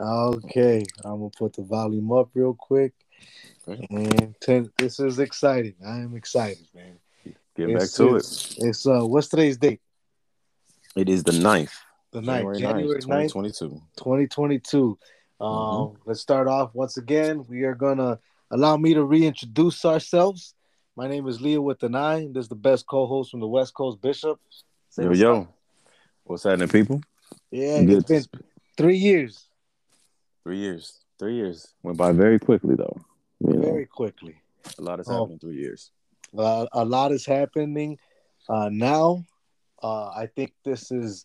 Okay, I'm gonna put the volume up real quick. Okay. And ten, this is exciting. I am excited, man. Get It's- back to it. it's, It's uh, what's today's date? It is the 9th. The ninth, January January 9th, 2022. 2022. Um, Mhm. let's start off once again. We are gonna allow me to reintroduce ourselves. My name is Leo with an I. This is the best co-host from the West Coast, Bishop. Say Yo, what's yo. up. What's happening, people? Yeah, it's been three years, Three years. Three years. Went by very quickly, though. You know, very quickly. a lot has happened in three years. Uh, a lot is happening uh, now. Uh, I think this is,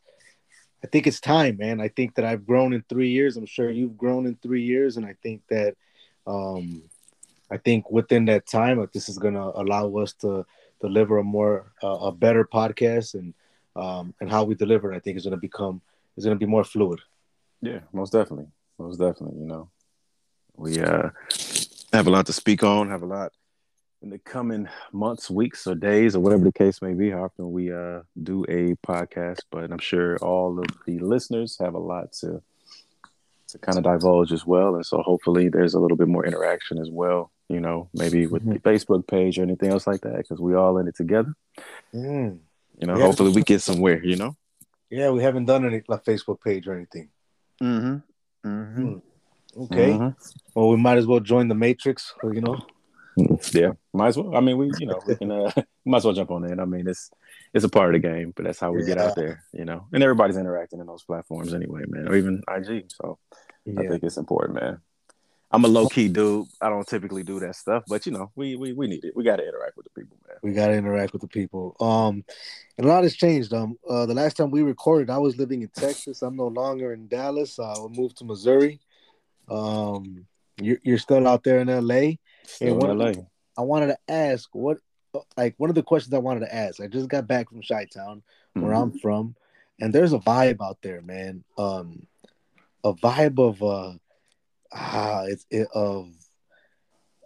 I think it's time, man. I think that I've grown in three years. I'm sure you've grown in three years, and I think that, um, I think within that time, that this is gonna allow us to deliver a more, uh, a better podcast, and um, and how we deliver. I think is gonna become is gonna be more fluid. Yeah, most definitely. Most definitely. You know, we uh have a lot to speak on, have a lot in the coming months, weeks, or days, or whatever the case may be. How often we uh do a podcast, but I'm sure all of the listeners have a lot to to kind of divulge as well, and so hopefully there's a little bit more interaction as well. You know, maybe with the Facebook page or anything else like that, because we all in it together. Mm. You know, hopefully we get somewhere. You know. Yeah, we haven't done any like Facebook page or anything. Mm-hmm. Mm-hmm. Okay, well, we might as well join the Matrix. You know. Yeah, might as well. I mean, we you know we can uh, might as well jump on in. I mean, it's it's a part of the game, but that's how we get out there, you know. And everybody's interacting in those platforms anyway, man, or even IG. So I think it's important, man. I'm a low key dude. I don't typically do that stuff, but you know, we we, we need it. We got to interact with the people, man. we got to interact with the people. Um, and a lot has changed. Um, uh, the last time we recorded, I was living in Texas. I'm no longer in Dallas. I moved to Missouri. Um, you're, you're still out there in LA. Still what- in LA. I wanted to ask what, like, one of the questions I wanted to ask. I just got back from Chi Town, where Mhm. I'm from, and there's a vibe out there, man. Um, a vibe of uh, ah, it's it, of.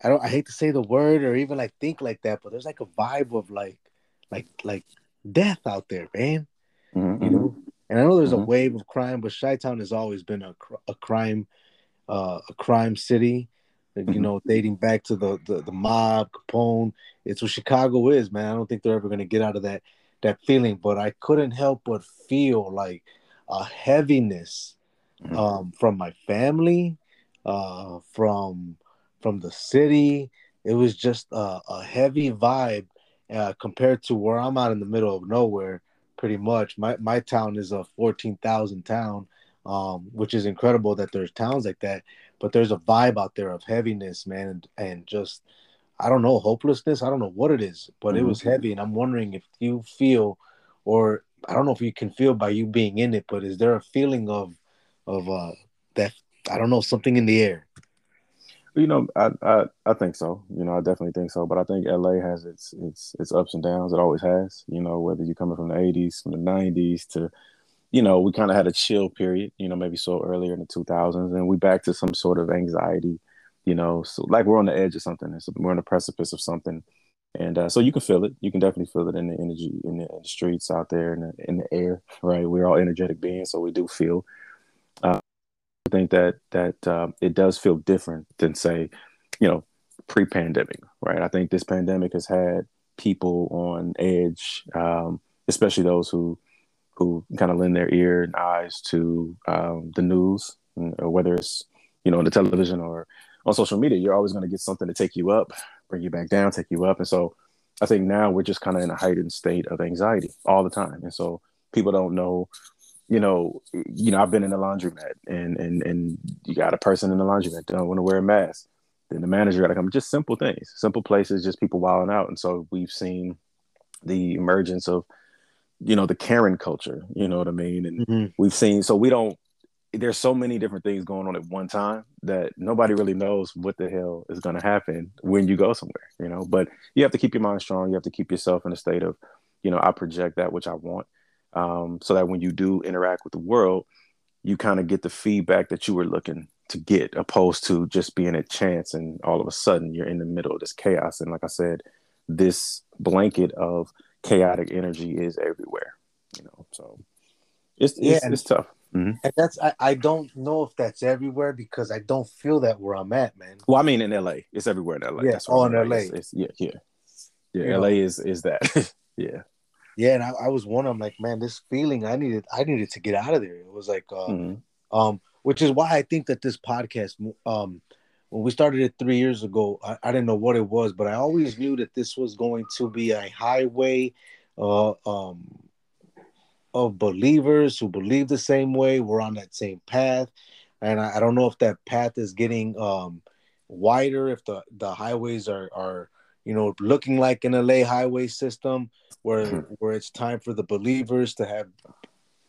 I don't. I hate to say the word or even like think like that, but there's like a vibe of like, like, like death out there, man. Mhm, You know. And I know there's Mhm. a wave of crime, but Chi Town has always been a a crime, uh, a crime city. You Mhm. know, dating back to the, the the mob, Capone. It's what Chicago is, man. I don't think they're ever gonna get out of that that feeling. But I couldn't help but feel like a heaviness Mhm. um, from my family, uh, from from the city. It was just a, a heavy vibe uh, compared to where I'm out in the middle of nowhere. Pretty much, my my town is a fourteen thousand town, um, which is incredible that there's towns like that. But there's a vibe out there of heaviness, man, and, and just I don't know hopelessness. I don't know what it is, but it Mhm. was heavy, and I'm wondering if you feel, or I don't know if you can feel by you being in it, but is there a feeling of of uh that I don't know something in the air? You know, I, I I think so. You know, I definitely think so. But I think LA has its its its ups and downs. It always has. You know, whether you're coming from the '80s, from the '90s to, you know, we kind of had a chill period. You know, maybe so earlier in the 2000s, and we back to some sort of anxiety. You know, so like we're on the edge of something. We're on the precipice of something, and uh, so you can feel it. You can definitely feel it in the energy in the, in the streets out there in the in the air. Right, we're all energetic beings, so we do feel. Uh, I think that that uh, it does feel different than say, you know, pre-pandemic, right? I think this pandemic has had people on edge, um, especially those who who kind of lend their ear and eyes to um, the news, or whether it's you know on the television or on social media. You're always going to get something to take you up, bring you back down, take you up, and so I think now we're just kind of in a heightened state of anxiety all the time, and so people don't know you know, you know, I've been in a laundromat and and and you got a person in the laundromat don't want to wear a mask. Then the manager got to come. Just simple things, simple places, just people wilding out. And so we've seen the emergence of, you know, the Karen culture. You know what I mean? And Mhm. we've seen. So we don't. There's so many different things going on at one time that nobody really knows what the hell is going to happen when you go somewhere. You know, but you have to keep your mind strong. You have to keep yourself in a state of, you know, I project that which I want um, so that when you do interact with the world, you kind of get the feedback that you were looking to get, opposed to just being a chance and all of a sudden you're in the middle of this chaos. And like I said, this blanket of chaotic energy is everywhere. You know, so it's it's, Yeah, and- it's tough. Mm-hmm. And that's I, I don't know if that's everywhere because I don't feel that where I'm at, man. Well, I mean in LA. It's everywhere in LA. Yeah, That's oh, what in LA. It's, it's, yeah, yeah. Yeah, You LA know. is is that. yeah. Yeah, and I, I was one. I'm like, man, this feeling I needed I needed to get out of there. It was like uh Mhm. um which is why I think that this podcast um when we started it three years ago, I, I didn't know what it was, but I always knew that this was going to be a highway uh um of believers who believe the same way. We're on that same path. And I, I don't know if that path is getting um wider, if the, the highways are are you know looking like an LA highway system where Mhm. where it's time for the believers to have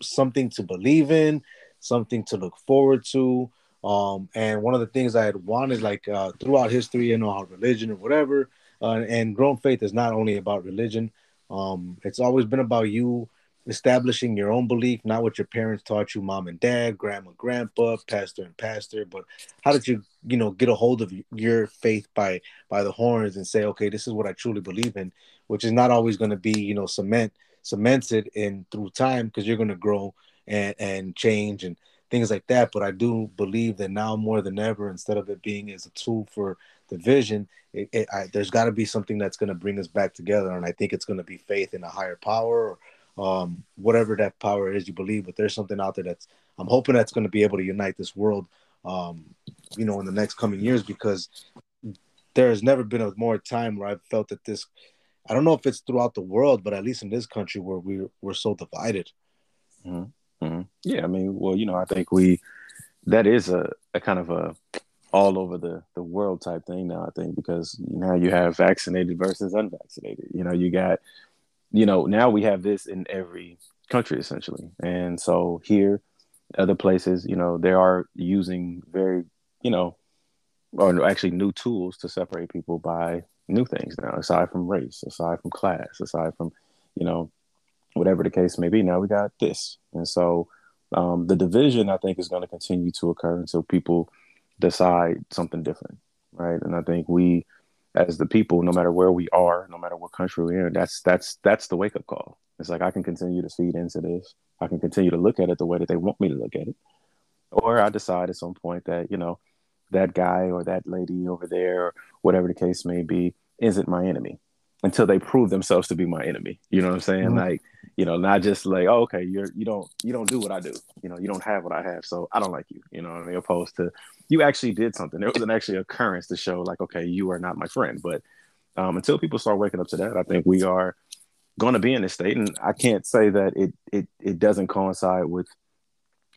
something to believe in, something to look forward to. Um, and one of the things I had wanted, like uh, throughout history, you know, religion or whatever, uh, and grown faith is not only about religion. Um, it's always been about you establishing your own belief, not what your parents taught you, mom and dad, grandma, grandpa, pastor and pastor, but how did you, you know, get a hold of your faith by by the horns and say, okay, this is what I truly believe in, which is not always going to be, you know, cement cemented in through time because you're going to grow and and change and things like that. But I do believe that now more than ever, instead of it being as a tool for division, it, it, I, there's got to be something that's going to bring us back together. And I think it's going to be faith in a higher power or um, whatever that power is you believe. But there's something out there that's I'm hoping that's going to be able to unite this world, um, you know, in the next coming years because there has never been a more time where I've felt that this. I don't know if it's throughout the world, but at least in this country where we we're so divided. Mhm. Yeah, I mean, well, you know, I think we that is a, a kind of a all over the the world type thing now. I think because now you have vaccinated versus unvaccinated. You know, you got you know now we have this in every country essentially, and so here, other places, you know, they are using very you know, or actually new tools to separate people by new things now, aside from race, aside from class, aside from you know whatever the case may be. Now we got this, and so um, the division I think is going to continue to occur until people decide something different, right? And I think we, as the people, no matter where we are, no matter what country we're in, that's that's that's the wake up call. It's like I can continue to feed into this. I can continue to look at it the way that they want me to look at it, or I decide at some point that you know that guy or that lady over there, or whatever the case may be, isn't my enemy until they prove themselves to be my enemy. You know what I'm saying? Mhm. Like, you know, not just like, oh, okay, you're you don't you don't do what I do. You know, you don't have what I have, so I don't like you. You know what I mean? Opposed to you actually did something. There was an actually occurrence to show like, okay, you are not my friend. But um, until people start waking up to that, I think we are going to be in this state. And I can't say that it it it doesn't coincide with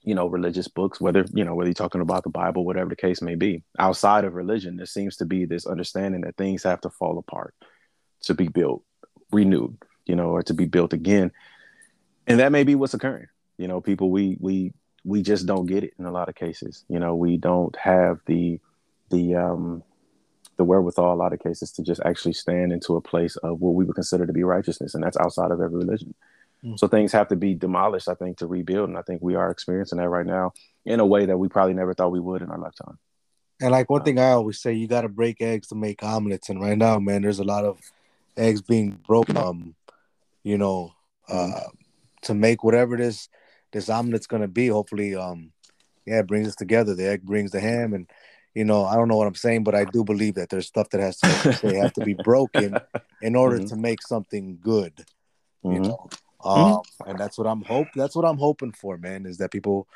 you know religious books whether you know whether you're talking about the bible whatever the case may be outside of religion there seems to be this understanding that things have to fall apart to be built renewed you know or to be built again and that may be what's occurring you know people we we we just don't get it in a lot of cases you know we don't have the the um the wherewithal a lot of cases to just actually stand into a place of what we would consider to be righteousness and that's outside of every religion Mm. so things have to be demolished i think to rebuild and i think we are experiencing that right now in a way that we probably never thought we would in our lifetime And like one thing I always say, you got to break eggs to make omelets. And right now, man, there's a lot of eggs being broken. Um, you know, uh, to make whatever this this omelet's gonna be. Hopefully, um, yeah, it brings us together. The egg brings the ham, and you know, I don't know what I'm saying, but I do believe that there's stuff that has to they have to be broken in order Mhm. to make something good. You Mhm. know, um, and that's what I'm hope. That's what I'm hoping for, man. Is that people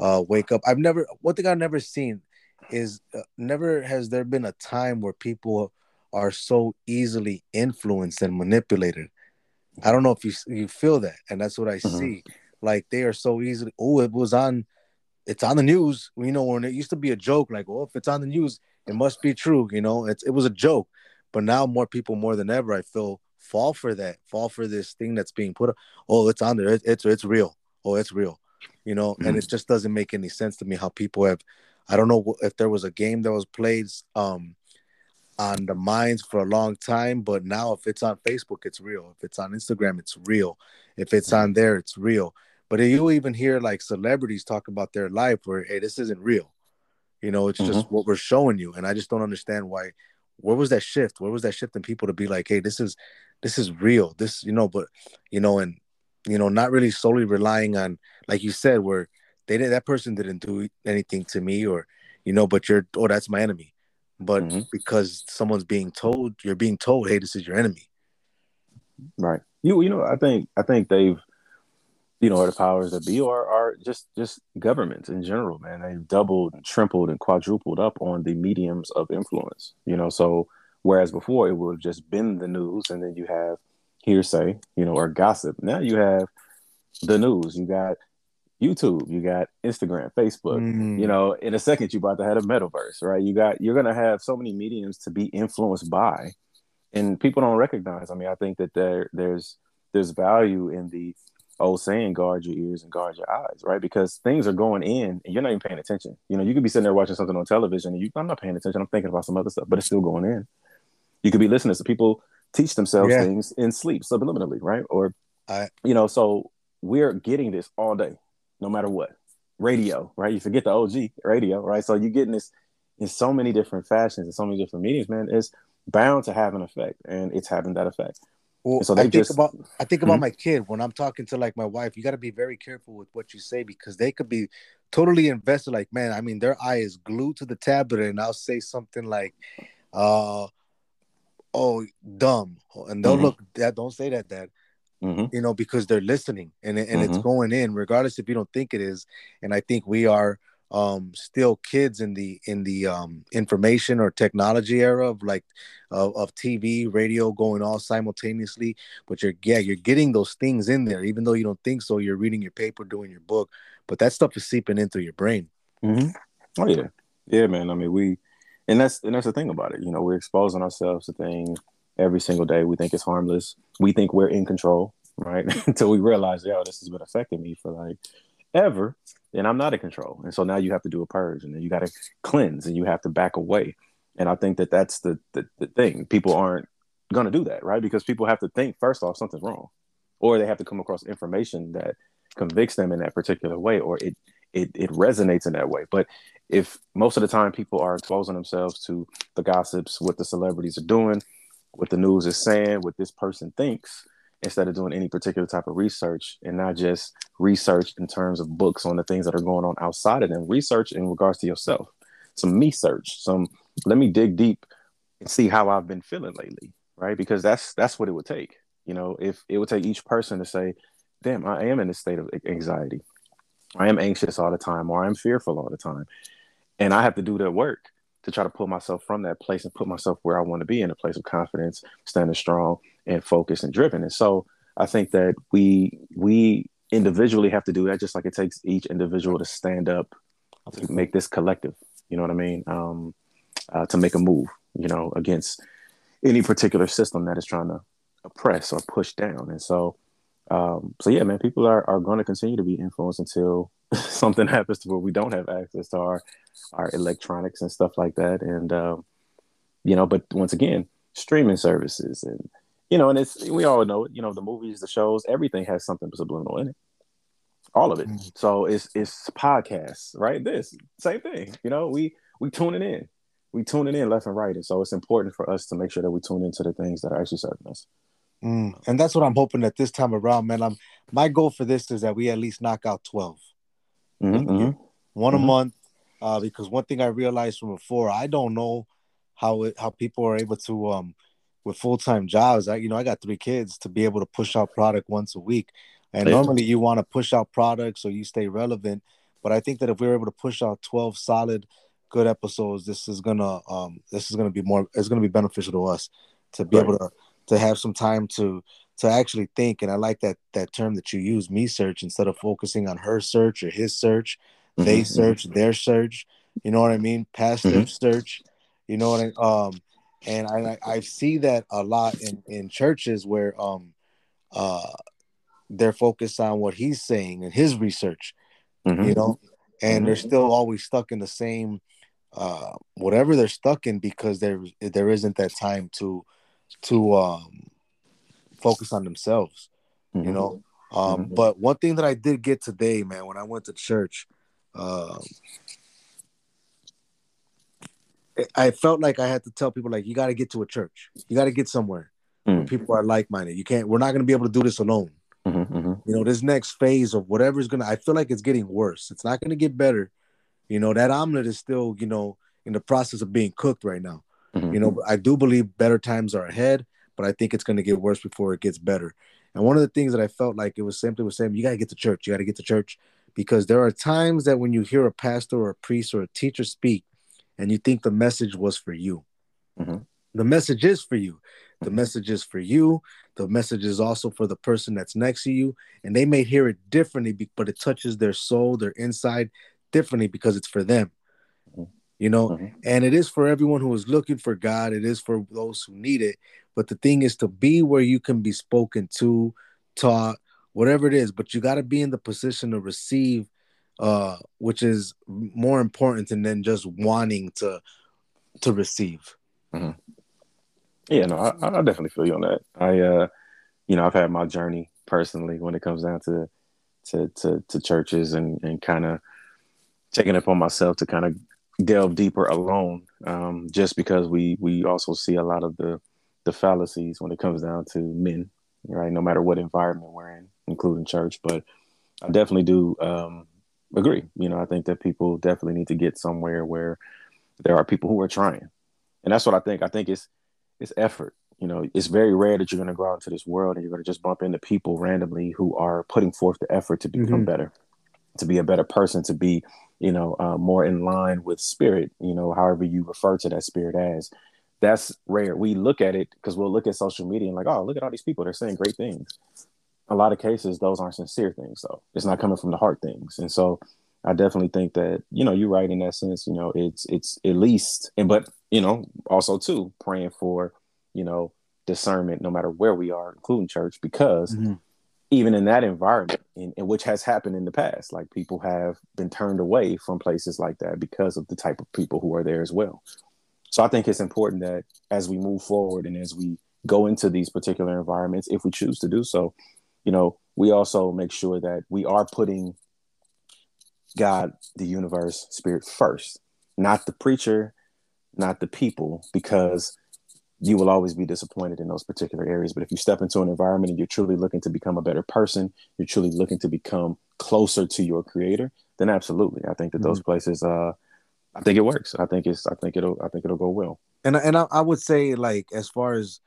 uh, wake up. I've never one thing I've never seen is uh, never has there been a time where people are so easily influenced and manipulated. I don't know if you you feel that, and that's what I Mhm. see. Like they are so easily. Oh, it was on. It's on the news. You know, when it used to be a joke, like, oh, if it's on the news, it must be true. You know, it's it was a joke, but now more people, more than ever, I feel fall for that, fall for this thing that's being put. up. Oh, it's on there. It, it's it's real. Oh, it's real. You know, and it just doesn't make any sense to me how people have. I don't know if there was a game that was played um, on the minds for a long time, but now if it's on Facebook, it's real. If it's on Instagram, it's real. If it's mm-hmm. on there, it's real. But you even hear like celebrities talk about their life where, hey, this isn't real. You know, it's just mm-hmm. what we're showing you. And I just don't understand why. Where was that shift? Where was that shift in people to be like, hey, this is this is real. This, you know, but you know, and you know, not really solely relying on, like you said, where they didn't that person didn't do anything to me or you know but you're oh that's my enemy but mm-hmm. because someone's being told you're being told hey this is your enemy right you you know i think i think they've you know, the powers that be, or are just just governments in general, man. They've doubled, and tripled, and quadrupled up on the mediums of influence. You know, so whereas before it would have just been the news, and then you have hearsay, you know, or gossip. Now you have the news. You got YouTube, you got Instagram, Facebook. Mm. You know, in a second, you about to have a metaverse, right? You got you're gonna have so many mediums to be influenced by, and people don't recognize. I mean, I think that there there's there's value in the old saying, guard your ears and guard your eyes, right? Because things are going in and you're not even paying attention. You know, you could be sitting there watching something on television and you, I'm not paying attention. I'm thinking about some other stuff, but it's still going in. You could be listening to people teach themselves yeah. things in sleep subliminally, right? Or, I, you know, so we're getting this all day, no matter what. Radio, right? You forget the OG radio, right? So you're getting this in so many different fashions and so many different mediums, man. It's bound to have an effect, and it's having that effect. Well, so I think just, about I think about mm-hmm. my kid when I'm talking to like my wife. You got to be very careful with what you say because they could be totally invested. Like, man, I mean, their eye is glued to the tablet, and I'll say something like, "Uh, oh, dumb," and they'll mm-hmm. look. That don't say that, Dad. Mm-hmm. You know, because they're listening, and and it's mm-hmm. going in, regardless if you don't think it is. And I think we are um, still kids in the in the um, information or technology era of like of, of TV, radio going all simultaneously. But you're yeah, you're getting those things in there, even though you don't think so. You're reading your paper, doing your book, but that stuff is seeping into your brain. Mm-hmm. Oh yeah, yeah, man. I mean, we and that's and that's the thing about it. You know, we're exposing ourselves to things every single day. We think it's harmless. We think we're in control, right? Until we realize, yo, this has been affecting me for like ever and I'm not in control. And so now you have to do a purge and then you got to cleanse and you have to back away. And I think that that's the, the, the thing. People aren't going to do that, right? Because people have to think, first off, something's wrong, or they have to come across information that convicts them in that particular way, or it, it, it resonates in that way. But if most of the time people are exposing themselves to the gossips, what the celebrities are doing, what the news is saying, what this person thinks, instead of doing any particular type of research and not just research in terms of books on the things that are going on outside of them. Research in regards to yourself. Some me search some let me dig deep and see how i've been feeling lately right? Because that's that's what it would take. You know if it would take each person to say damn i am in a state of anxiety. I am anxious all the time or i'm fearful all the time. And i have to do that work to try to pull myself from that place and put myself where I want to be in a place of confidence, standing strong and focused and driven. And so I think that we we individually have to do that just like it takes each individual to stand up to make this collective, you know what I mean? Um, uh, to make a move, you know, against any particular system that is trying to oppress or push down. And so um, so yeah, man, people are, are going to continue to be influenced until something happens to where we don't have access to our our electronics and stuff like that. And um, you know, but once again, streaming services and you know, and it's we all know it. You know, the movies, the shows, everything has something subliminal in it. All of it. Mm-hmm. So it's it's podcasts, right? This same thing. You know, we we tuning in, we tuning in left and right, and so it's important for us to make sure that we tune into the things that are actually serving us. Mm, and that's what I'm hoping that this time around, man. I'm my goal for this is that we at least knock out 12 mm-hmm, mm-hmm. one mm-hmm. a month. Uh, because one thing I realized from before, I don't know how it, how people are able to um with full time jobs. I you know I got three kids to be able to push out product once a week, and normally you want to push out products so you stay relevant. But I think that if we are able to push out 12 solid good episodes, this is gonna um this is gonna be more it's gonna be beneficial to us to be right. able to to have some time to to actually think and i like that that term that you use me search instead of focusing on her search or his search mm-hmm. they mm-hmm. search their search you know what i mean passive mm-hmm. search you know what i um and i i see that a lot in in churches where um uh they're focused on what he's saying and his research mm-hmm. you know and mm-hmm. they're still always stuck in the same uh whatever they're stuck in because there there isn't that time to to um, focus on themselves, mm-hmm. you know. Um, mm-hmm. But one thing that I did get today, man, when I went to church, um, I felt like I had to tell people like you got to get to a church, you got to get somewhere mm-hmm. where people are like minded. You can't. We're not going to be able to do this alone. Mm-hmm, mm-hmm. You know, this next phase of whatever is gonna, I feel like it's getting worse. It's not gonna get better. You know, that omelet is still, you know, in the process of being cooked right now. Mm-hmm. You know, I do believe better times are ahead, but I think it's gonna get worse before it gets better. And one of the things that I felt like it was simply was saying, you gotta get to church, you gotta get to church, because there are times that when you hear a pastor or a priest or a teacher speak, and you think the message was for you. Mm-hmm. The message is for you. The message is for you. The message is also for the person that's next to you. And they may hear it differently, but it touches their soul, their inside differently because it's for them. You know, mm-hmm. and it is for everyone who is looking for God. It is for those who need it. But the thing is to be where you can be spoken to, taught, whatever it is. But you got to be in the position to receive, uh, which is more important than just wanting to to receive. Mm-hmm. Yeah, no, I, I definitely feel you on that. I, uh, you know, I've had my journey personally when it comes down to to to, to churches and and kind of taking it upon myself to kind of delve deeper alone, um, just because we we also see a lot of the the fallacies when it comes down to men, right? No matter what environment we're in, including church. But I definitely do um, agree. You know, I think that people definitely need to get somewhere where there are people who are trying, and that's what I think. I think it's it's effort. You know, it's very rare that you're going to go out into this world and you're going to just bump into people randomly who are putting forth the effort to become mm-hmm. better, to be a better person, to be, you know, uh, more in line with spirit. You know, however you refer to that spirit as. That's rare. We look at it because we'll look at social media and like, oh, look at all these people. They're saying great things. A lot of cases, those aren't sincere things, though. It's not coming from the heart things. And so, I definitely think that you know you're right in that sense. You know, it's it's at least, and but you know, also too praying for, you know, discernment no matter where we are, including church, because mm-hmm. even in that environment, in, in, which has happened in the past, like people have been turned away from places like that because of the type of people who are there as well. So I think it's important that as we move forward and as we go into these particular environments, if we choose to do so, you know, we also make sure that we are putting God, the universe, spirit first, not the preacher, not the people, because you will always be disappointed in those particular areas. But if you step into an environment and you're truly looking to become a better person, you're truly looking to become closer to your creator, then absolutely. I think that mm-hmm. those places uh I think it works. I think it's I think it'll I think it'll go well. And and I, I would say like as far as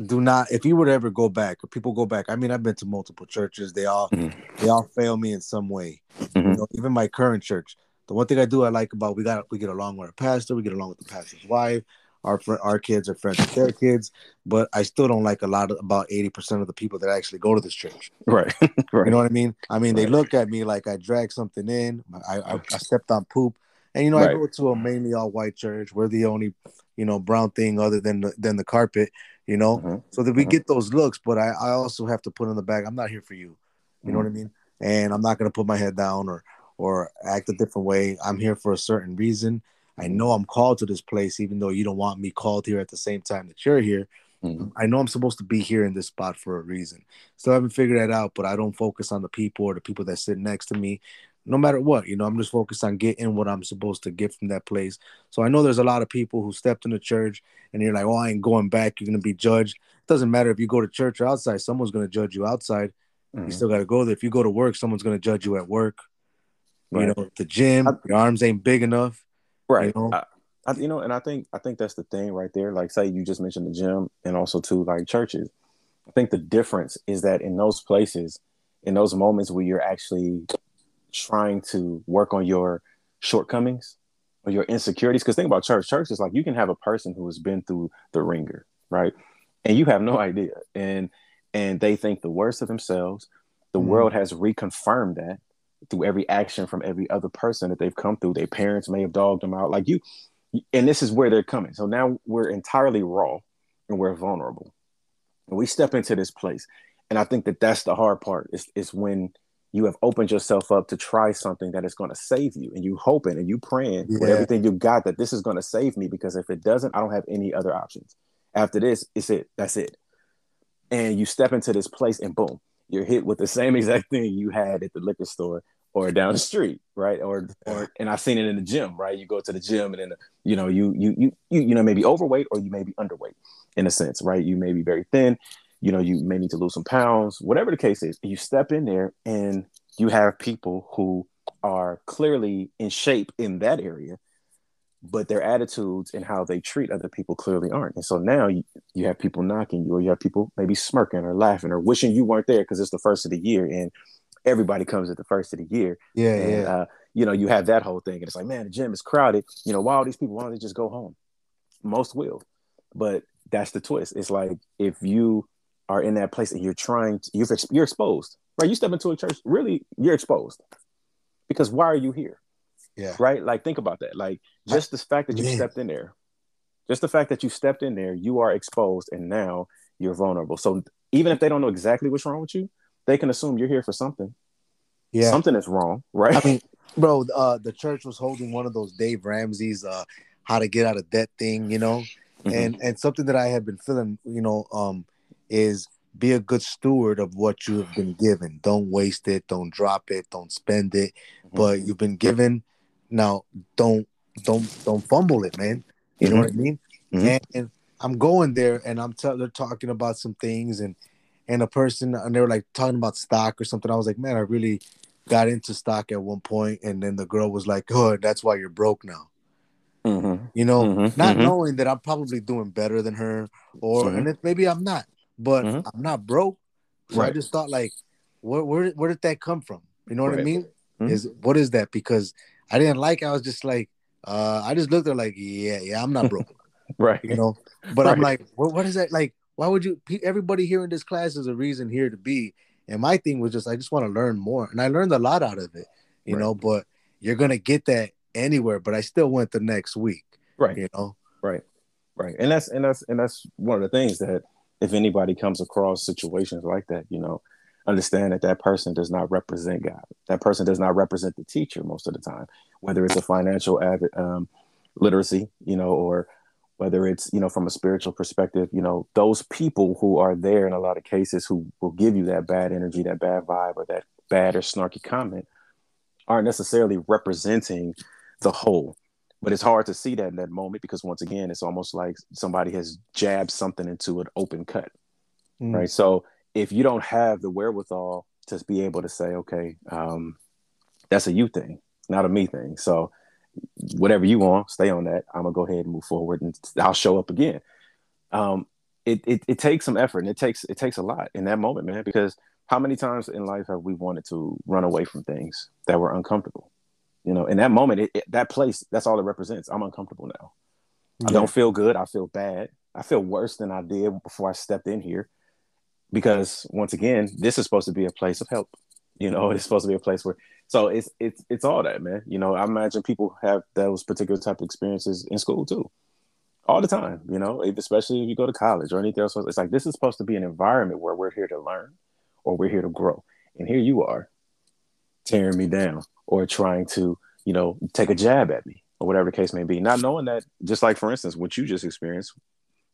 do not if you were to ever go back or people go back i mean i've been to multiple churches they all mm-hmm. they all fail me in some way mm-hmm. you know, even my current church the one thing i do i like about we got we get along with our pastor we get along with the pastor's wife our our kids are friends with their kids but i still don't like a lot of about 80% of the people that actually go to this church right, right. you know what i mean i mean right. they look at me like i dragged something in i i, I stepped on poop and you know right. i go to a mainly all white church we're the only you know brown thing other than the, than the carpet you know, mm-hmm. so that we mm-hmm. get those looks. But I, I also have to put in the back. I'm not here for you. You mm-hmm. know what I mean? And I'm not gonna put my head down or or act a different way. I'm here for a certain reason. I know I'm called to this place, even though you don't want me called here at the same time that you're here. Mm-hmm. I know I'm supposed to be here in this spot for a reason. Still haven't figured that out, but I don't focus on the people or the people that sit next to me no matter what, you know, I'm just focused on getting what I'm supposed to get from that place. So I know there's a lot of people who stepped in the church and you're like, oh, I ain't going back. You're going to be judged. It doesn't matter if you go to church or outside, someone's going to judge you outside. Mm-hmm. You still got to go there. If you go to work, someone's going to judge you at work. Right. You know, the gym, I, your arms ain't big enough. Right. You know? I, I, you know, and I think I think that's the thing right there. Like, say you just mentioned the gym, and also too like churches. I think the difference is that in those places, in those moments where you're actually trying to work on your shortcomings or your insecurities. Because think about church. Church is like you can have a person who has been through the ringer, right? And you have no idea. And and they think the worst of themselves. The mm-hmm. world has reconfirmed that through every action from every other person that they've come through. Their parents may have dogged them out. Like you, and this is where they're coming. So now we're entirely raw and we're vulnerable. And we step into this place. And I think that that's the hard part is, is when you have opened yourself up to try something that is going to save you and you hoping and you praying yeah. with everything you got that this is going to save me because if it doesn't i don't have any other options. After this it's it that's it. And you step into this place and boom you're hit with the same exact thing you had at the liquor store or down the street right? Or or and i've seen it in the gym right? You go to the gym and then you know you you you you, you know maybe overweight or you may be underweight in a sense right? You may be very thin you know, you may need to lose some pounds, whatever the case is. You step in there and you have people who are clearly in shape in that area, but their attitudes and how they treat other people clearly aren't. And so now you, you have people knocking you, or you have people maybe smirking or laughing or wishing you weren't there because it's the first of the year and everybody comes at the first of the year. Yeah, and, yeah. Uh, you know, you have that whole thing, and it's like, man, the gym is crowded. You know, why all these people? Why don't they just go home? Most will, but that's the twist. It's like if you are in that place and you're trying, to, you're, you're exposed, right? You step into a church, really, you're exposed because why are you here? Yeah. Right? Like, think about that. Like, just the fact that you Man. stepped in there, just the fact that you stepped in there, you are exposed and now you're vulnerable. So, even if they don't know exactly what's wrong with you, they can assume you're here for something. Yeah. Something is wrong, right? I mean, bro, uh, the church was holding one of those Dave Ramsey's uh, how to get out of debt thing, you know, Mhm. and and something that I have been feeling, you know, um, is be a good steward of what you have been given. Don't waste it. Don't drop it. Don't spend it. Mm-hmm. But you've been given. Now, don't don't don't fumble it, man. You know what I mean? Mhm. And, I'm going there, and I'm t- they're talking about some things, and and a person, and they were like talking about stock or something. I was like, man, I really got into stock at one point, and then the girl was like, oh, that's why you're broke now. Mhm. You know, Mhm. not Mhm. knowing that I'm probably doing better than her, or and if maybe I'm not, but Mhm. I'm not broke. So I just thought like, where where where did that come from? You know what I Right. mean? Mhm. Is what is that? Because I didn't like. I was just like, uh, I just looked at like, yeah, yeah, I'm not broke. right. you know, but I'm like, what, what is that like? Why would you? Everybody here in this class is a reason here to be. And my thing was just, I just want to learn more, and I learned a lot out of it, you Right. know. But you're gonna get that anywhere. But I still went the next week, Right. you know. Right. Right. And that's and that's and that's one of the things that if anybody comes across situations like that, you know, understand that that person does not represent God. That person does not represent the teacher most of the time, whether it's a financial um, literacy, you know, or whether it's you know from a spiritual perspective, you know, those people who are there in a lot of cases who will give you that bad energy, that bad vibe, or that bad or snarky comment, aren't necessarily representing the whole but it's hard to see that in that moment because once again it's almost like somebody has jabbed something into an open cut Mm. right? So if you don't have the wherewithal to be able to say okay um, that's a you thing not a me thing. So whatever you want stay on that. I'm gonna go ahead and move forward and i'll show up again. Um, it, it, it takes some effort and it takes it takes a lot in that moment man because how many times in life have we wanted to run away from things that were uncomfortable you know in that moment it, it- that place that's all it represents. I'm uncomfortable now. I don't feel good. I feel bad. I feel worse than i did before i stepped in here because once again this is supposed to be a place of help you know it's supposed to be a place where so it's it's it's all that man. You know i imagine people have those particular type of experiences in school too. All the time you know especially if you go to college or anything else it's like this is supposed to be an environment where we're here to learn or we're here to grow. And here you are tearing me down or trying to you know take a jab at me or whatever the case may be not knowing that just like for instance what you just experienced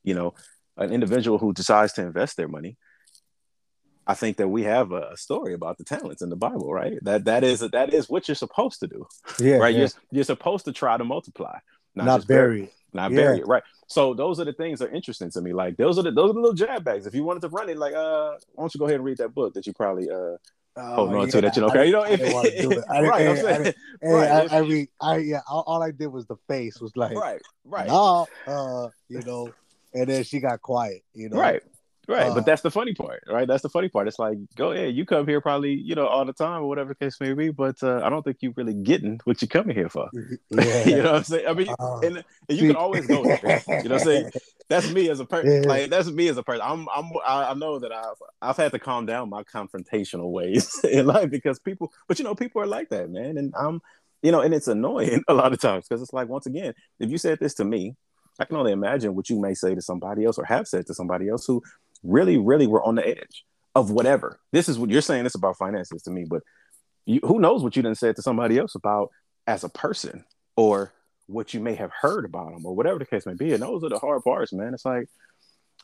you know an individual who decides to invest their money I think that we have a, story about the talents in the Bible, right? That that is that is what you're supposed to do, yeah, right? yeah. You're you're supposed to try to multiply, not, just bury, bury. it. not Yeah. bury it, right? So those are the things that are interesting to me. Like those are the those are the little jab bags. If you wanted to run it, like uh, why don't you go ahead and read that book that you probably uh holding Oh, on yeah, to that you don't I. You know, I didn't want to do it. I didn't, right? I'm saying, right, I, if- I mean, I yeah. All, all I did was the face was like, right, right, no, uh, you know, and then she got quiet, you know, right. Right, Uh, but that's the funny part, right? That's the funny part. It's like, go ahead, you come here probably, you know, all the time or whatever the case may be, but uh, I don't think you're really getting what you're coming here for. Yeah, you know what I'm saying? I mean, Uh, and, and you can always go there. You know what I'm saying? That's me as a person. Yeah. Like that's me as a person. I'm I'm I I know that I've I've had to calm down my confrontational ways in life because people, but you know, people are like that, man. And I'm, you know, and it's annoying a lot of times because it's like once again, if you said this to me, I can only imagine what you may say to somebody else or have said to somebody else who really, really were on the edge of whatever. This is what you're saying. This about finances to me, but you, who knows what you done said to somebody else about as a person or what you may have heard about them or whatever the case may be. And those are the hard parts, man. It's like,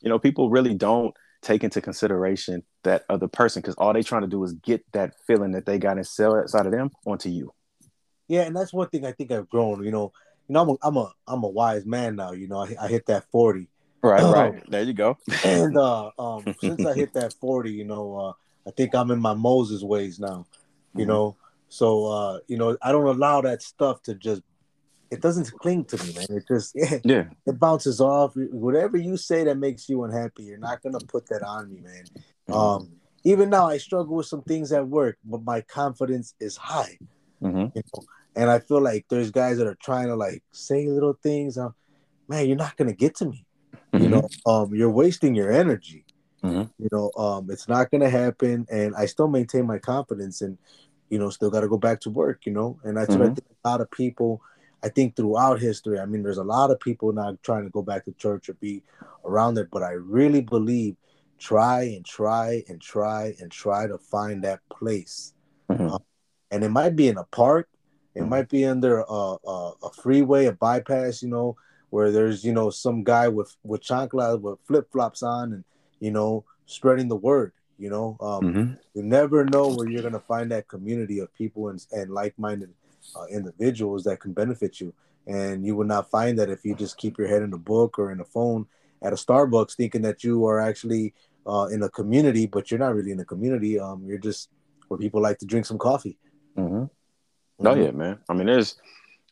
you know, people really don't take into consideration that other person because all they trying to do is get that feeling that they got inside of them onto you. Yeah, and that's one thing I think I've grown. You know, you know, I'm a, I'm a, I'm a wise man now. You know, I, I hit that forty, Right, right. There you go. and uh, um, since I hit that forty, you know, uh, I think I'm in my Moses ways now. You mm-hmm. know, so uh, you know, I don't allow that stuff to just. It doesn't cling to me, man. It just yeah, yeah. It bounces off. Whatever you say that makes you unhappy, you're not gonna put that on me, man. Mm-hmm. Um, even now, I struggle with some things at work, but my confidence is high. Mm-hmm. You know? And I feel like there's guys that are trying to like say little things. Um, man, you're not gonna get to me. Mm-hmm. You know, um, you're wasting your energy. Mm-hmm. You know, um, it's not gonna happen. And I still maintain my confidence, and you know, still got to go back to work. You know, and that's what I mm-hmm. think. A lot of people, I think, throughout history. I mean, there's a lot of people not trying to go back to church or be around it, but I really believe try and try and try and try to find that place. Mm-hmm. Uh, and it might be in a park, it mm-hmm. might be under a, a, a, freeway, a bypass, you know, where there's, you know, some guy with, with chanclas with flip flops on and, you know, spreading the word, you know. Um, mm-hmm. You never know where you're going to find that community of people and, and like minded uh, individuals that can benefit you. And you will not find that if you just keep your head in a book or in a phone at a Starbucks thinking that you are actually uh, in a community, but you're not really in a community. Um, you're just where people like to drink some coffee. Mm-hmm. Mm-hmm. Oh yeah, man. I mean, there's,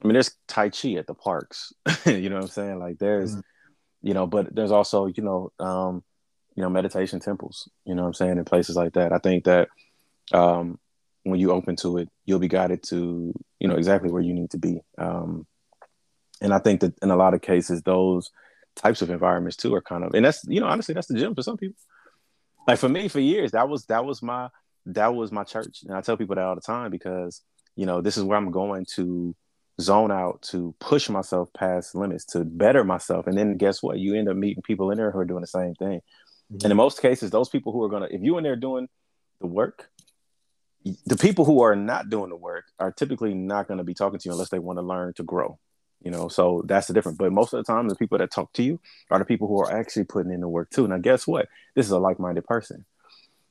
I mean, there's Tai Chi at the parks. you know what I'm saying? Like there's, mm-hmm. you know, but there's also, you know, um, you know, meditation temples. You know what I'm saying? In places like that, I think that um, when you open to it, you'll be guided to, you know, exactly where you need to be. Um, and I think that in a lot of cases, those types of environments too are kind of, and that's, you know, honestly, that's the gym for some people. Like for me for years that was that was my that was my church. And i tell people that all the time because you know this is where i'm going to zone out to push myself past limits to better myself. And then guess what? You end up meeting people in there who are doing the same thing. Mm-hmm. and in most cases those people who are going to if you in there doing the work the people who are not doing the work are typically not going to be talking to you unless they want to learn to grow you know so that's the difference. But most of the time the people that talk to you are the people who are actually putting in the work too. Now guess what? This is a like-minded person.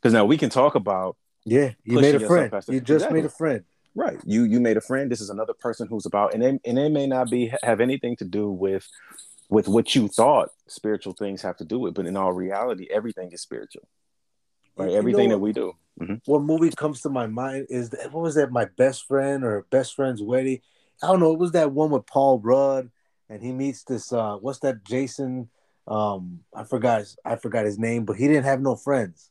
Because now we can talk about yeah you made a friend. you just exactly. made a friend. Right. You you made a friend. This is another person who's about and they, and they may not be have anything to do with with what you thought spiritual things have to do with but in all reality everything is spiritual right you everything know, that we do mm-hmm. what movie comes to my mind is that what was that my best friend or best friend's wedding I don't know. It was that one with Paul Rudd, and he meets this. uh What's that? Jason. Um, I forgot. His, I forgot his name, but he didn't have no friends.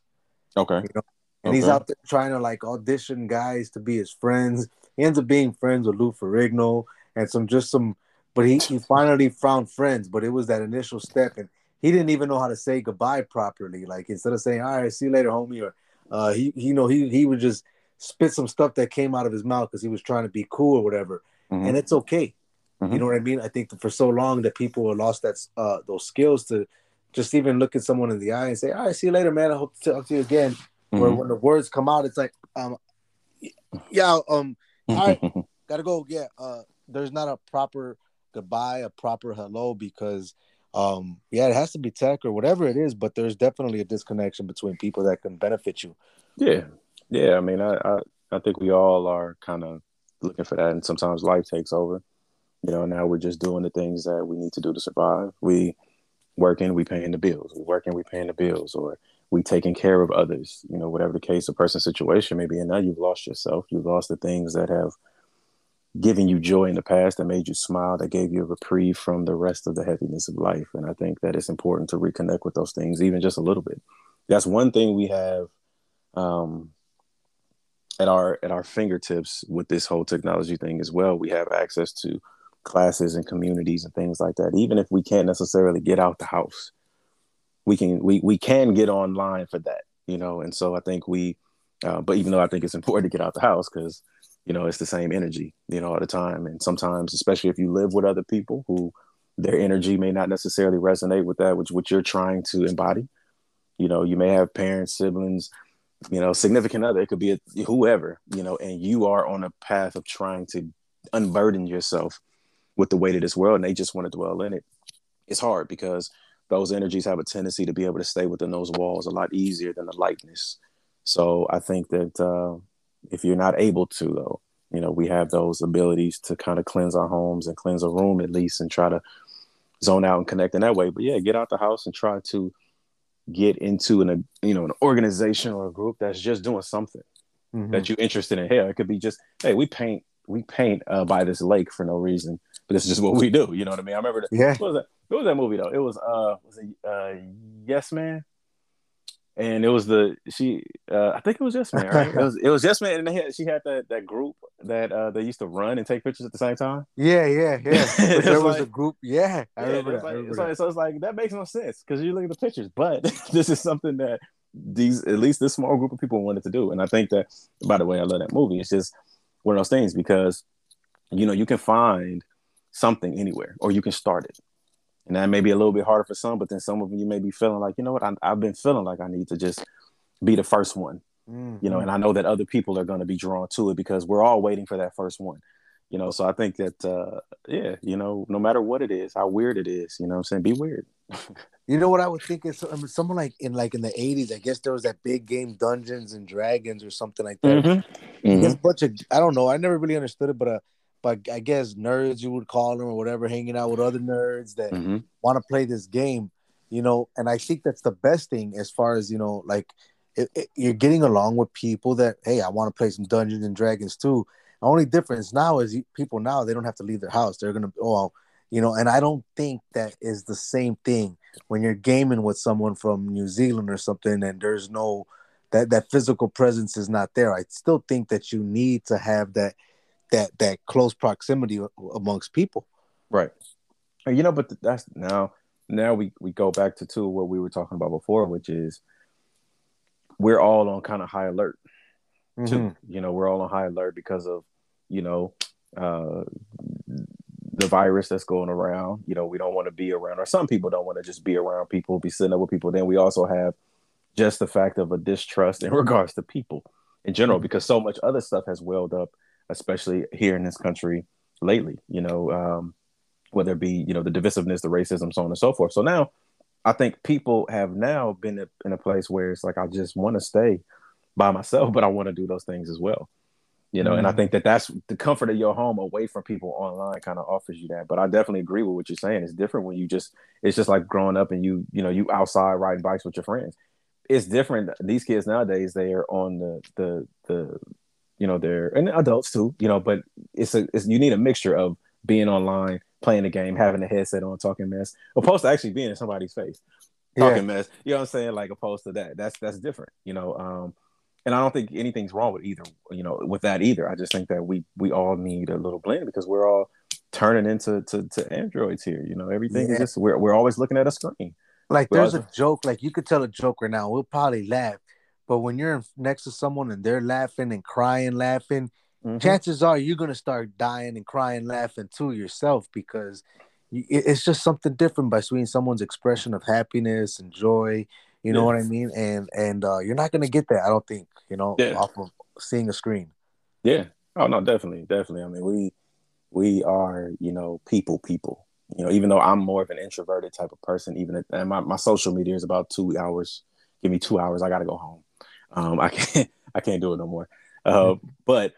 Okay. You know? And okay. he's out there trying to like audition guys to be his friends. He ends up being friends with Lou Ferrigno and some just some. But he, he finally found friends. But it was that initial step, and he didn't even know how to say goodbye properly. Like instead of saying "All right, see you later, homie," or uh, he, he you know he he would just spit some stuff that came out of his mouth because he was trying to be cool or whatever mm-hmm. and it's okay. Mm-hmm. You know what I mean? I think for so long that people have lost that uh, those skills to just even look at someone in the eye and say, "All right, see you later, man. I hope to talk to you again." Mm-hmm. Where when the words come out, it's like, um, yeah, um, I gotta go. Yeah, uh, there's not a proper goodbye, a proper hello because um yeah it has to be tech or whatever it is but there's definitely a disconnection between people that can benefit you yeah yeah i mean i i, I think we all are kind of looking for that. And sometimes life takes over. You know, now we're just doing the things that we need to do to survive. We working, we paying the bills. We working, we paying the bills, or we taking care of others. You know, whatever the case, a person's situation may be. And now you've lost yourself. You've lost the things that have given you joy in the past, that made you smile, that gave you a reprieve from the rest of the heaviness of life. And I think that it's important to reconnect with those things, even just a little bit. That's one thing we have um, at our at our fingertips with this whole technology thing as well. We have access to classes and communities and things like that. Even if we can't necessarily get out the house, we can we we can get online for that, you know. And so I think we, uh, but even though I think it's important to get out the house because you know it's the same energy, you know, all the time. And sometimes, especially if you live with other people who their energy may not necessarily resonate with that which what you're trying to embody. You know, you may have parents, siblings, you know, significant other, it could be a, whoever, you know, and you are on a path of trying to unburden yourself with the weight of this world and they just want to dwell in it. It's hard because those energies have a tendency to be able to stay within those walls a lot easier than the lightness. So I think that uh, if you're not able to, though, you know, we have those abilities to kind of cleanse our homes and cleanse a room at least and try to zone out and connect in that way. But yeah, get out the house and try to get into an you know an organization or a group that's just doing something mm-hmm. that you're interested in. Hell, it could be just hey, we paint we paint uh, by this lake for no reason, but this is just what we do. You know what I mean? I remember. The, yeah. What was that? What was that movie though? It was uh was it uh Yes Man and it was the she uh, I think it was Yes Man, right? it was it was Yes Man, and they had, she had that that group that uh, they used to run and take pictures at the same time. Yeah, yeah, yeah. there was like, a group. Yeah, I yeah, remember, that. Like, I remember so, that. so, it's like that makes no sense because you look at the pictures, but this is something that these at least this small group of people wanted to do, and I think that by the way, I love that movie. It's just one of those things because you know you can find something anywhere or you can start it and that may be a little bit harder for some but then some of them you may be feeling like you know what I, have been feeling like i need to just be the first one mm-hmm. you know and i know that other people are going to be drawn to it because we're all waiting for that first one you know so i think that uh yeah you know no matter what it is how weird it is you know i'm saying be weird you know what i would think is I mean, someone like in like in the 80s i guess there was that big game dungeons and dragons or something like that mm-hmm. Mm-hmm. bunch of i don't know i never really understood it but uh but I guess nerds you would call them or whatever, hanging out with other nerds that mm-hmm. want to play this game, you know. And I think that's the best thing as far as you know, like it, it, you're getting along with people that hey, I want to play some Dungeons and Dragons too. The only difference now is people now they don't have to leave their house. They're gonna oh, you know. And I don't think that is the same thing when you're gaming with someone from New Zealand or something, and there's no that that physical presence is not there. I still think that you need to have that that that close proximity amongst people. Right. And you know, but that's now now we we go back to too what we were talking about before, which is we're all on kind of high alert. Mm-hmm. Too. You know, we're all on high alert because of you know uh, the virus that's going around. You know, we don't want to be around, or some people don't want to just be around people, be sitting up with people. Then we also have just the fact of a distrust in regards to people in general, mm-hmm. because so much other stuff has welled up especially here in this country lately, you know, um, whether it be, you know, the divisiveness, the racism, so on and so forth. So now I think people have now been in a place where it's like, I just want to stay by myself, but I want to do those things as well. You know, mm and I mm-hmm. think that that's the comfort of your home away from people online kind of offers you that. But I definitely agree with what you're saying. It's different when you just, it's just like growing up and you, you know, you outside riding bikes with your friends. It's different. These kids nowadays, they are on the, the, the, you know they're and adults too you know but it's a it's, you need a mixture of being online playing the game having a headset on talking mess opposed to actually being in somebody's face talking yeah. mess you know what i'm saying like opposed to that that's that's different you know um and i don't think anything's wrong with either you know with that either i just think that we we all need a little blend because we're all turning into to, to androids here you know everything yeah. is just we're, we're always looking at a screen like we're there's always... a joke like you could tell a joke right now we'll probably laugh but when you're next to someone and they're laughing and crying, laughing, mm-hmm. chances are you're gonna start dying and crying, laughing too yourself because it's just something different by seeing someone's expression of happiness and joy. You know yes. what I mean? And and uh, you're not gonna get that, I don't think. You know, yeah. off of seeing a screen. Yeah. Oh no, definitely, definitely. I mean, we we are, you know, people, people. You know, even though I'm more of an introverted type of person, even at, and my, my social media is about two hours. Give me two hours, I gotta go home. Um, I can't I can't do it no more. Uh, but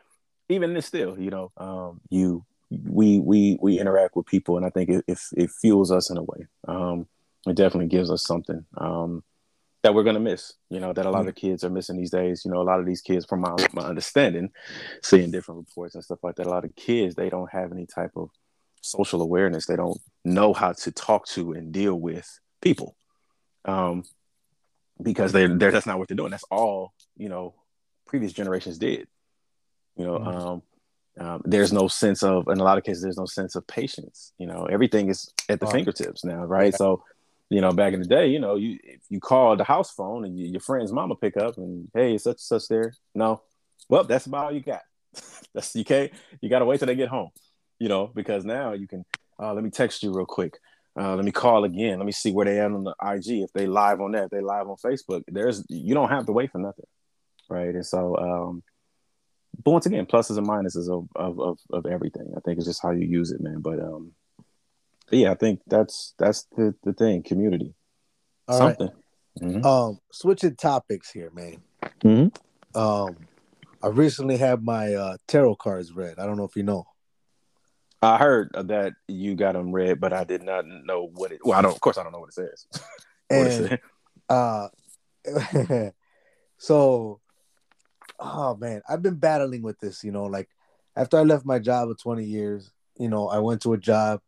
even this still, you know, um, you we we we interact with people, and I think it it, it fuels us in a way. Um, it definitely gives us something um, that we're gonna miss. You know, that a lot of kids are missing these days. You know, a lot of these kids, from my my understanding, seeing different reports and stuff like that, a lot of kids they don't have any type of social awareness. They don't know how to talk to and deal with people. Um, because they they're that's not what they're doing. That's all you know previous generations did. You know, mm-hmm. um, um, there's no sense of in a lot of cases there's no sense of patience. You know, everything is at the fingertips now, right? So, you know, back in the day, you know, you if you call the house phone and you, your friend's mama pick up and hey, such such there. No, well, that's about all you got. that's you can't. You got to wait till they get home. You know, because now you can. Uh, let me text you real quick. Uh, let me call again. Let me see where they at on the IG. If they live on that, if they live on Facebook. There's you don't have to wait for nothing, right? And so, um, but once again, pluses and minuses of, of of, of everything. I think it's just how you use it, man. But um, but yeah, I think that's that's the the thing. Community, All something. Right. Mm-hmm. Um, switching topics here, man. Mm-hmm. Um, I recently had my uh, tarot cards read. I don't know if you know. I heard that you got them read, but I did not know what it. Well, I don't. Of course, I don't know what it says. and, it uh, so, oh man, I've been battling with this. You know, like after I left my job of twenty years, you know, I went to a job,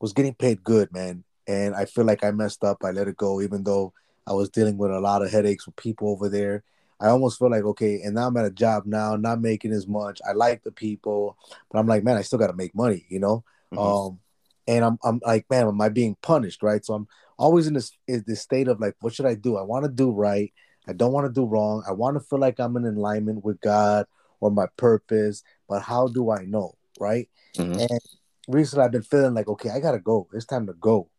was getting paid good, man, and I feel like I messed up. I let it go, even though I was dealing with a lot of headaches with people over there. I almost feel like okay, and now I'm at a job now, not making as much. I like the people, but I'm like, man, I still got to make money, you know. Mm-hmm. Um, and I'm I'm like, man, am I being punished, right? So I'm always in this is this state of like, what should I do? I want to do right. I don't want to do wrong. I want to feel like I'm in alignment with God or my purpose, but how do I know, right? Mm-hmm. And recently, I've been feeling like, okay, I gotta go. It's time to go.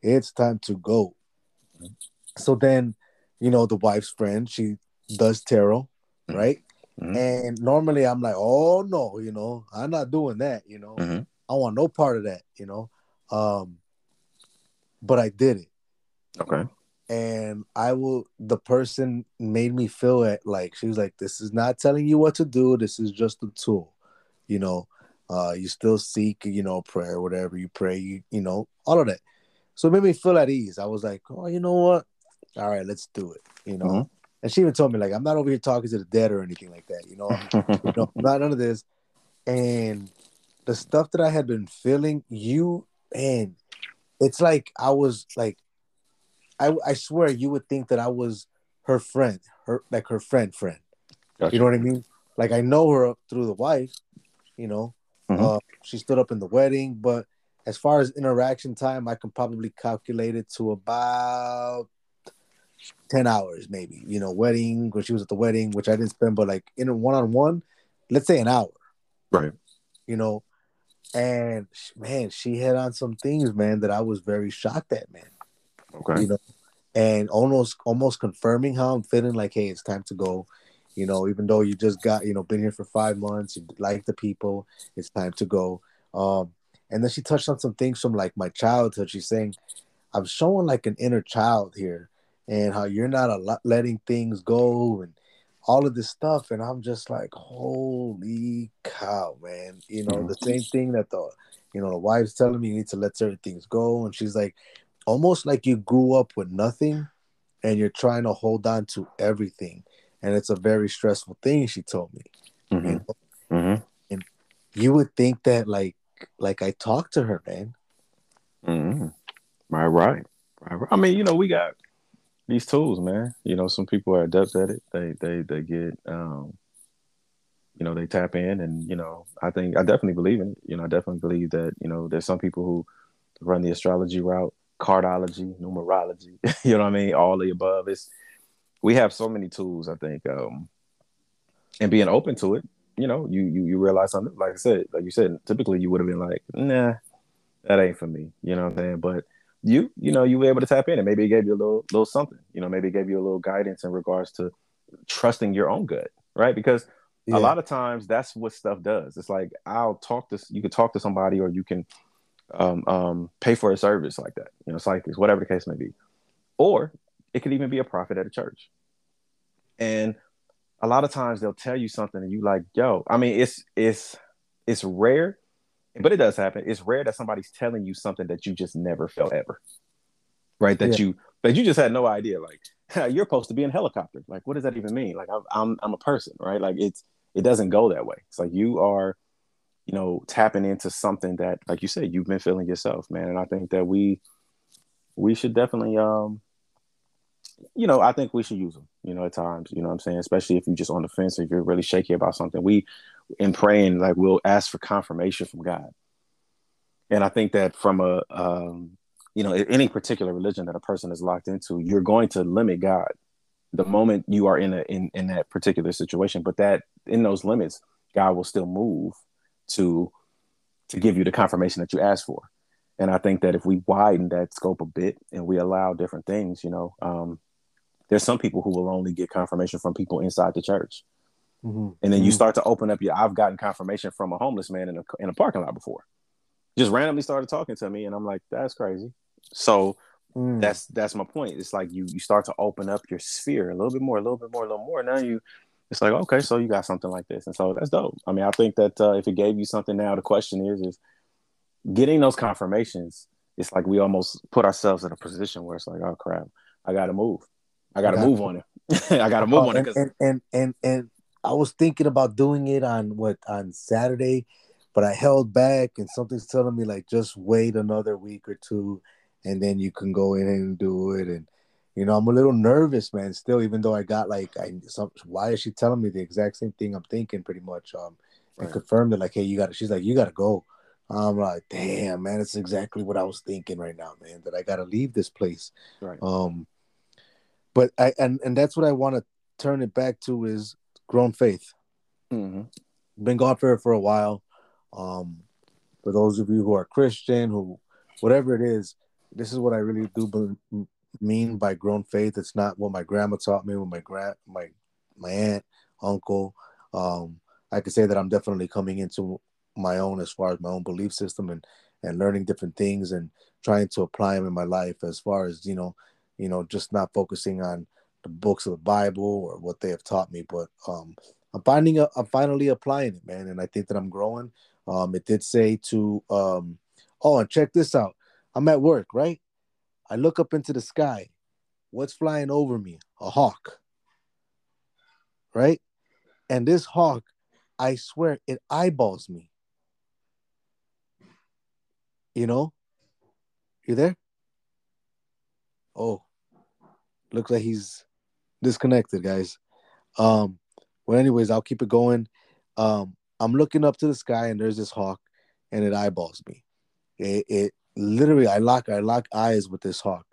It's time to go. Mm-hmm. So then, you know, the wife's friend, she does tarot, mm-hmm. right? Mm-hmm. And normally I'm like, oh no, you know, I'm not doing that, you know. Mm-hmm. I want no part of that, you know. Um, but I did it. Okay. And I will the person made me feel it like she was like, This is not telling you what to do, this is just a tool, you know. Uh you still seek, you know, prayer, whatever you pray, you, you know, all of that. So it made me feel at ease. I was like, Oh, you know what? All right, let's do it, you know. And she even told me like I'm not over here talking to the dead or anything like that. You know, you know not none of this. And the stuff that I had been feeling, you and it's like I was like, I I swear you would think that I was her friend, her like her friend friend. Gotcha. You know what I mean? Like I know her through the wife. You know, mm-hmm. uh, she stood up in the wedding, but as far as interaction time, I can probably calculate it to about 10 hours maybe you know wedding when she was at the wedding which i didn't spend but like in a one-on-one let's say an hour. Right. You know? And man she had on some things man that i was very shocked at man. Okay. You know? And almost almost confirming how i'm feeling like hey it's time to go. You know even though you just got you know been here for five months you like the people it's time to go. Um and then she touched on some things from like my childhood. She's saying i'm showing like an inner child here and how you're not a letting things go and all of this stuff and i'm just like holy cow man you know mm-hmm. the same thing that the you know the wife's telling me you need to let certain things go and she's like almost like you grew up with nothing and you're trying to hold on to everything and it's a very stressful thing she told me mm-hmm. You know? mm-hmm. and you would think that like like i talked to her man mm-hmm. right right right i mean you know we got these tools, man. You know, some people are adept at it. They they they get um, you know, they tap in and, you know, I think I definitely believe in it. You know, I definitely believe that, you know, there's some people who run the astrology route, cardology, numerology, you know what I mean? All the above. It's we have so many tools, I think. Um and being open to it, you know, you you you realize something. Like I said, like you said, typically you would have been like, nah, that ain't for me. You know what I'm saying? But you you know you were able to tap in and maybe it gave you a little little something you know maybe it gave you a little guidance in regards to trusting your own gut right? Because yeah. a lot of times that's what stuff does. It's like i'll talk to you could talk to somebody or you can um, um, pay for a service like that you know psychics whatever the case may be. Or it could even be a prophet at a church. And a lot of times they'll tell you something and you like yo i mean it's it's it's rare but it does happen. It's rare that somebody's telling you something that you just never felt ever, right? That yeah. you that you just had no idea. Like you're supposed to be in helicopter. Like what does that even mean? Like I'm I'm, I'm a person, right? Like it's it doesn't go that way. It's like you are, you know, tapping into something that, like you said, you've been feeling yourself, man. And I think that we we should definitely um you know, I think we should use them, you know, at times, you know what I'm saying? Especially if you're just on the fence, if you're really shaky about something. We in praying, like we'll ask for confirmation from God. And I think that from a, um, you know, any particular religion that a person is locked into, you're going to limit God the moment you are in a in, in that particular situation. But that in those limits, God will still move to to give you the confirmation that you asked for. And I think that if we widen that scope a bit and we allow different things, you know, um, there's some people who will only get confirmation from people inside the church. Mm-hmm. And then you mm-hmm. start to open up your. I've gotten confirmation from a homeless man in a in a parking lot before. Just randomly started talking to me, and I'm like, that's crazy. So mm. that's that's my point. It's like you you start to open up your sphere a little bit more, a little bit more, a little more. Now you, it's like okay, so you got something like this, and so that's dope. I mean, I think that uh, if it gave you something now, the question is is getting those confirmations, it's like we almost put ourselves in a position where it's like, oh crap, I got to move. I got to move on it. I got to move oh, on and, it. And, and and and I was thinking about doing it on what on Saturday, but I held back, and something's telling me like just wait another week or two, and then you can go in and do it. And you know, I'm a little nervous, man. Still, even though I got like, I some why is she telling me the exact same thing I'm thinking, pretty much, um, and right. confirmed it like, hey, you got. She's like, you got to go. I'm like, damn, man, it's exactly what I was thinking right now, man. That I got to leave this place. Right. Um, but I and and that's what I want to turn it back to is grown faith. Mm-hmm. Been God for for a while. Um, for those of you who are Christian, who whatever it is, this is what I really do mean by grown faith. It's not what my grandma taught me, what my grand my my aunt, uncle. Um, I could say that I'm definitely coming into my own as far as my own belief system and and learning different things and trying to apply them in my life as far as you know you know, just not focusing on the books of the Bible or what they have taught me, but um, I'm finding a, I'm finally applying it, man, and I think that I'm growing. Um, it did say to um, oh, and check this out. I'm at work, right? I look up into the sky. What's flying over me? A hawk, right? And this hawk, I swear, it eyeballs me. You know, you there? Oh, looks like he's disconnected, guys. Um, well, anyways, I'll keep it going. Um, I'm looking up to the sky and there's this hawk, and it eyeballs me. It, it literally, I lock, I lock eyes with this hawk,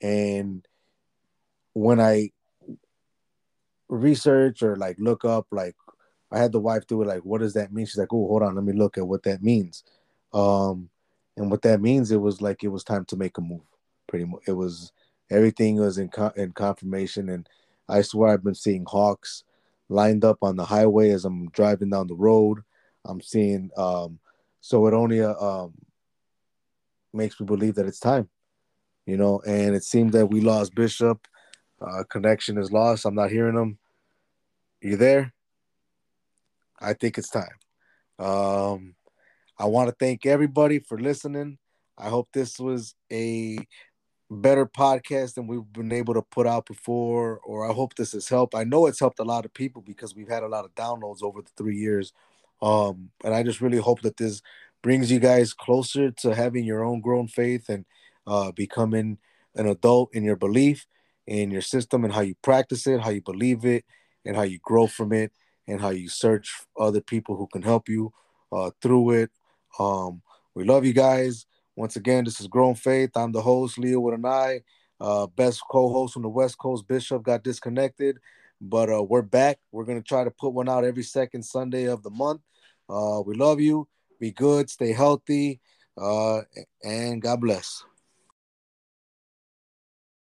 and when I research or like look up, like I had the wife do it, like, what does that mean? She's like, oh, hold on, let me look at what that means. Um, and what that means, it was like it was time to make a move. Pretty much, it was everything was in, co- in confirmation. And I swear I've been seeing hawks lined up on the highway as I'm driving down the road. I'm seeing, um, so it only uh, um, makes me believe that it's time, you know. And it seems that we lost Bishop. Uh, connection is lost. I'm not hearing him. You there? I think it's time. Um, I want to thank everybody for listening. I hope this was a better podcast than we've been able to put out before, or I hope this has helped. I know it's helped a lot of people because we've had a lot of downloads over the three years. Um, and I just really hope that this brings you guys closer to having your own grown faith and uh, becoming an adult in your belief, in your system, and how you practice it, how you believe it, and how you grow from it, and how you search other people who can help you uh, through it. Um, we love you guys. Once again, this is Grown Faith. I'm the host, Leo with an I. Uh, best co-host from the West Coast, Bishop, got disconnected, but uh, we're back. We're gonna try to put one out every second Sunday of the month. Uh, we love you. Be good. Stay healthy. Uh, and God bless.